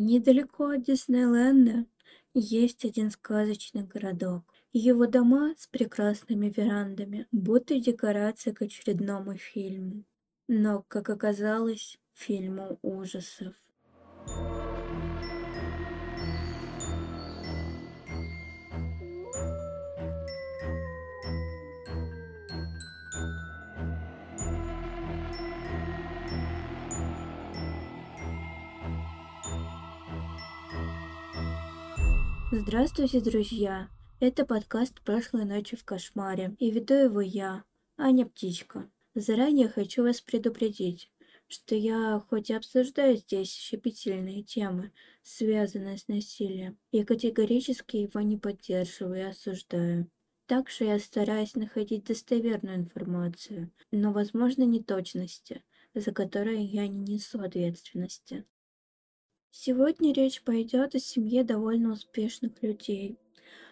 Недалеко от Диснейленда есть один сказочный городок. Его дома с прекрасными верандами, будто декорация к очередному фильму. Но, как оказалось, фильму ужасов. Здравствуйте, друзья! Это подкаст «Прошлой ночи в кошмаре» и веду его я, Аня Птичка. Заранее хочу вас предупредить, что я хоть и обсуждаю здесь щепетильные темы, связанные с насилием, я категорически его не поддерживаю и осуждаю. Также я стараюсь находить достоверную информацию, но, возможно, неточности, за которые я не несу ответственности. Сегодня речь пойдет о семье довольно успешных людей.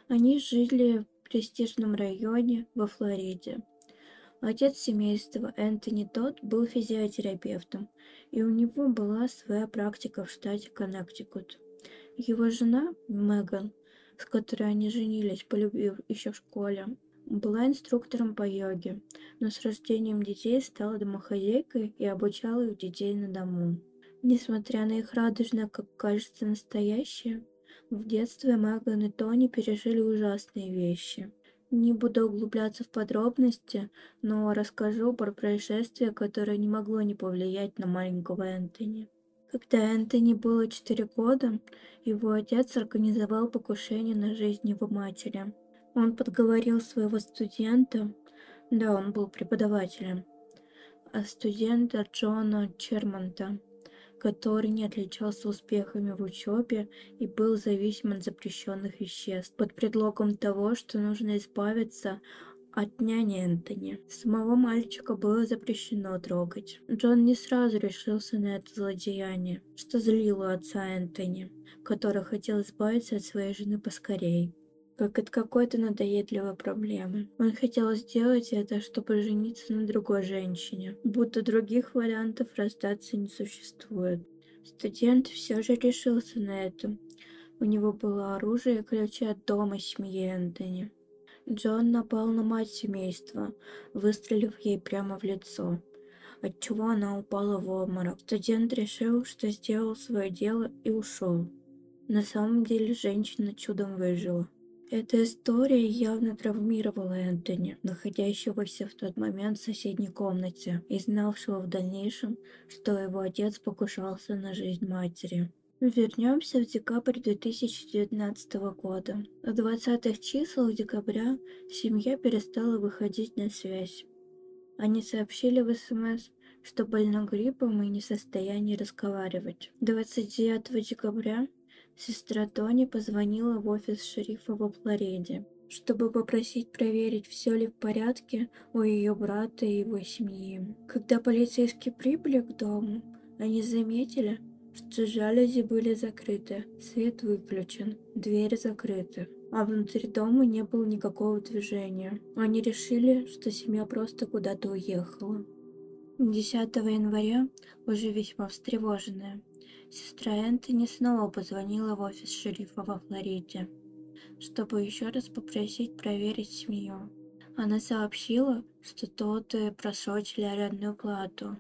Они жили в престижном районе во Флориде. Отец семейства Энтони Тодд был физиотерапевтом, и у него была своя практика в штате Коннектикут. Его жена, Меган, с которой они женились, полюбив еще в школе, была инструктором по йоге, но с рождением детей стала домохозяйкой и обучала их детей на дому. Несмотря на их радужное, как кажется, настоящее, в детстве Меган и Тони пережили ужасные вещи. Не буду углубляться в подробности, но расскажу про происшествие, которое не могло не повлиять на маленького Энтони. Когда Энтони было 4 года, его отец организовал покушение на жизнь его матери. Он подговорил своего студента, да, он был преподавателем, а студента Джона Чермонта, который не отличался успехами в учебе и был зависим от запрещенных веществ, под предлогом того, что нужно избавиться от няни Энтони. Самого мальчика было запрещено трогать. Джон не сразу решился на это злодеяние, что злило отца Энтони, который хотел избавиться от своей жены поскорей как от какой-то надоедливой проблемы. Он хотел сделать это, чтобы жениться на другой женщине, будто других вариантов расстаться не существует. Студент все же решился на это. У него было оружие и ключи от дома семьи Энтони. Джон напал на мать семейства, выстрелив ей прямо в лицо, отчего она упала в обморок. Студент решил, что сделал свое дело и ушел. На самом деле женщина чудом выжила. Эта история явно травмировала Энтони, находящегося в тот момент в соседней комнате, и знавшего в дальнейшем, что его отец покушался на жизнь матери. Вернемся в декабрь 2019 года. В 20-х числах декабря семья перестала выходить на связь. Они сообщили в СМС, что больны гриппом и не в состоянии разговаривать. 29 декабря Сестра Тони позвонила в офис шерифа во Флориде, чтобы попросить проверить, все ли в порядке у ее брата и его семьи. Когда полицейские прибыли к дому, они заметили, что жалюзи были закрыты, свет выключен, дверь закрыта, а внутри дома не было никакого движения. Они решили, что семья просто куда-то уехала. 10 января, уже весьма встревоженная, Сестра Энтони снова позвонила в офис шерифа во Флориде, чтобы еще раз попросить проверить семью. Она сообщила, что тот просрочили арендную плату,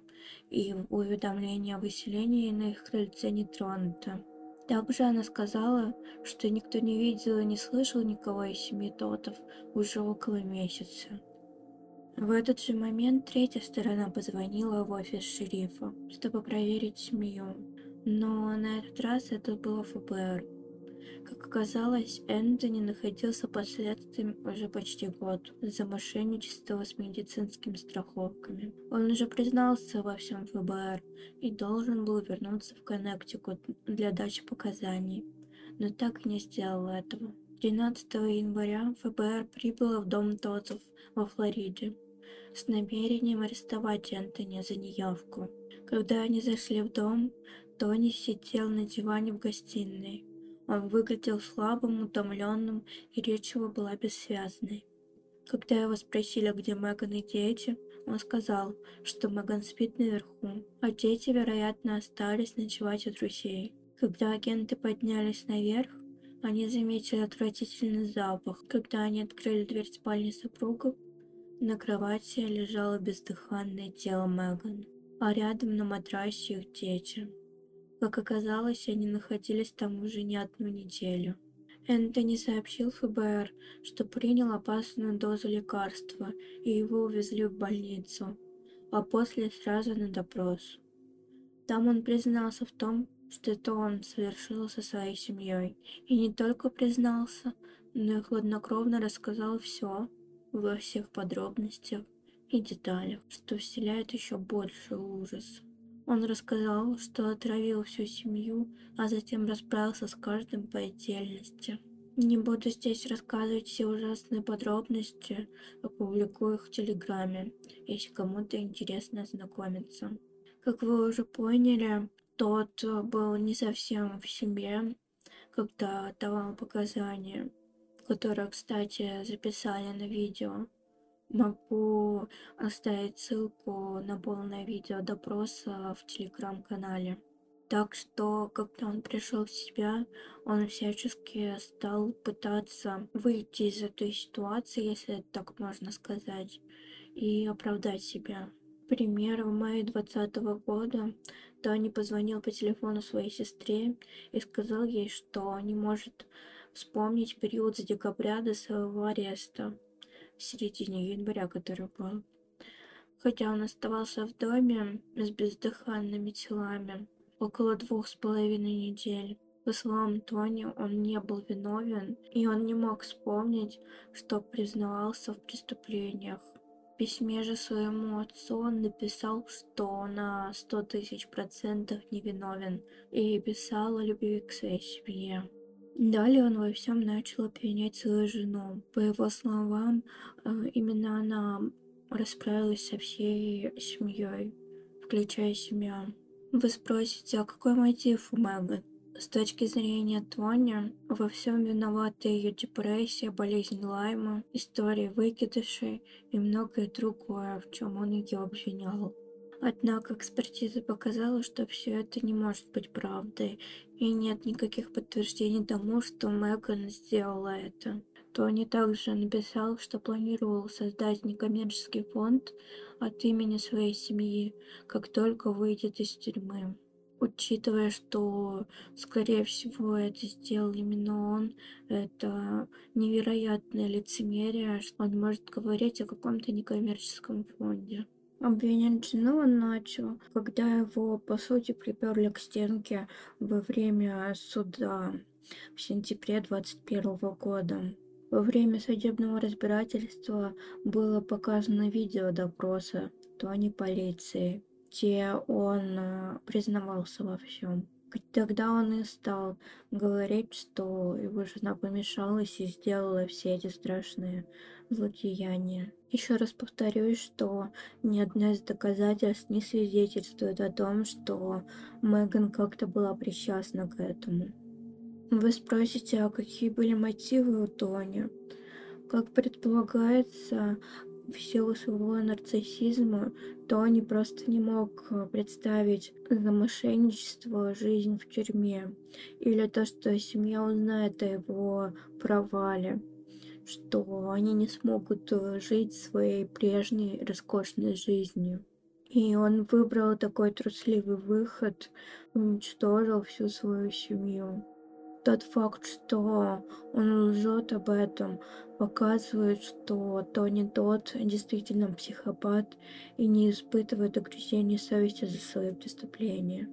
и уведомление о выселении на их крыльце не тронуто. Также она сказала, что никто не видел и не слышал никого из семьи Тотов уже около месяца. В этот же момент третья сторона позвонила в офис шерифа, чтобы проверить семью. Но на этот раз это было ФБР. Как оказалось, Энтони находился под следствием уже почти год за мошенничество с медицинскими страховками. Он уже признался во всем ФБР и должен был вернуться в Коннектикут для дачи показаний, но так и не сделал этого. 13 января ФБР прибыло в дом Тотов во Флориде с намерением арестовать Энтони за неявку. Когда они зашли в дом, Тони сидел на диване в гостиной. Он выглядел слабым, утомленным, и речь его была бессвязной. Когда его спросили, где Меган и дети, он сказал, что Меган спит наверху, а дети, вероятно, остались ночевать у друзей. Когда агенты поднялись наверх, они заметили отвратительный запах. Когда они открыли дверь спальни супругов, на кровати лежало бездыханное тело Меган, а рядом на матрасе их дети. Как оказалось, они находились там уже не одну неделю. Энтони сообщил ФБР, что принял опасную дозу лекарства, и его увезли в больницу, а после сразу на допрос. Там он признался в том, что это он совершил со своей семьей. И не только признался, но и хладнокровно рассказал все во всех подробностях и деталях, что вселяет еще больше ужас. Он рассказал, что отравил всю семью, а затем расправился с каждым по отдельности. Не буду здесь рассказывать все ужасные подробности, опубликую их в Телеграме, если кому-то интересно ознакомиться. Как вы уже поняли, тот был не совсем в себе, когда давал показания, которые, кстати, записали на видео. Могу оставить ссылку на полное видео допроса в телеграм-канале. Так что, когда он пришел в себя, он всячески стал пытаться выйти из этой ситуации, если так можно сказать, и оправдать себя. Пример, в мае 2020 года Тони позвонил по телефону своей сестре и сказал ей, что не может вспомнить период с декабря до своего ареста в середине января, который был. Хотя он оставался в доме с бездыханными телами около двух с половиной недель. По словам Тони, он не был виновен, и он не мог вспомнить, что признавался в преступлениях. В письме же своему отцу он написал, что на сто тысяч процентов невиновен, и писал о любви к своей семье. Далее он во всем начал обвинять свою жену. По его словам, э, именно она расправилась со всей семьей, включая семью. Вы спросите, а какой мотив у Меган? С точки зрения Тони, во всем виновата ее депрессия, болезнь Лайма, история выкидышей и многое другое, в чем он ее обвинял. Однако экспертиза показала, что все это не может быть правдой, и нет никаких подтверждений тому, что Меган сделала это. Тони также написал, что планировал создать некоммерческий фонд от имени своей семьи, как только выйдет из тюрьмы. Учитывая, что, скорее всего, это сделал именно он, это невероятное лицемерие, что он может говорить о каком-то некоммерческом фонде. Обвинять жену начал, когда его, по сути, приперли к стенке во время суда в сентябре 2021 года. Во время судебного разбирательства было показано видео допроса Тони полиции, где он э, признавался во всем. Тогда он и стал говорить, что его жена помешалась и сделала все эти страшные злодеяния. Еще раз повторюсь, что ни одно из доказательств не свидетельствует о том, что Меган как-то была причастна к этому. Вы спросите, а какие были мотивы у Тони? Как предполагается, в силу своего нарциссизма Тони просто не мог представить за мошенничество жизнь в тюрьме или то, что семья узнает о его провале что они не смогут э, жить своей прежней роскошной жизнью. И он выбрал такой трусливый выход, уничтожил всю свою семью. Тот факт, что он лжет об этом, показывает, что Тони тот действительно психопат и не испытывает огресения совести за свои преступления.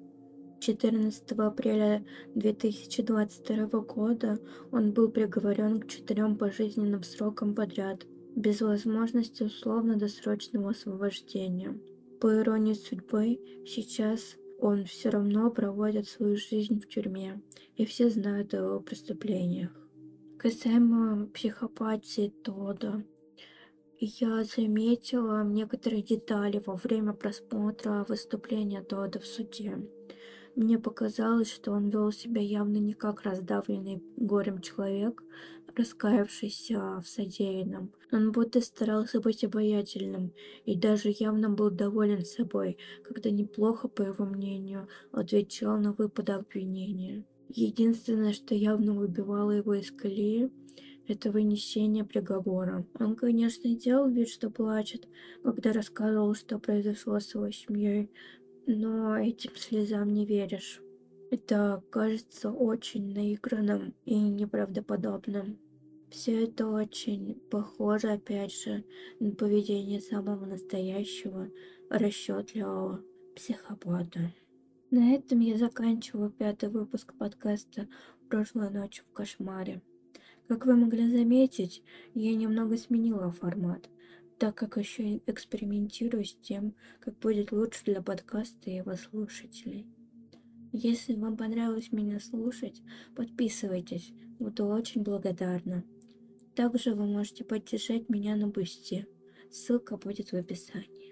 14 апреля 2022 года он был приговорен к четырем пожизненным срокам подряд, без возможности условно-досрочного освобождения. По иронии судьбы, сейчас он все равно проводит свою жизнь в тюрьме, и все знают о его преступлениях. Касаемо психопатии Тода, я заметила некоторые детали во время просмотра выступления Тода в суде. Мне показалось, что он вел себя явно не как раздавленный горем человек, раскаявшийся в содеянном. Он будто старался быть обаятельным и даже явно был доволен собой, когда неплохо, по его мнению, отвечал на выпады обвинения. Единственное, что явно выбивало его из колеи, это вынесение приговора. Он, конечно, делал вид, что плачет, когда рассказывал, что произошло с его семьей, но этим слезам не веришь. Это кажется очень наигранным и неправдоподобным. Все это очень похоже, опять же, на поведение самого настоящего, расчетливого психопата. На этом я заканчиваю пятый выпуск подкаста «Прошлой ночью в кошмаре». Как вы могли заметить, я немного сменила формат, так как еще экспериментирую с тем, как будет лучше для подкаста и его слушателей. Если вам понравилось меня слушать, подписывайтесь, буду очень благодарна. Также вы можете поддержать меня на Boosty. Ссылка будет в описании.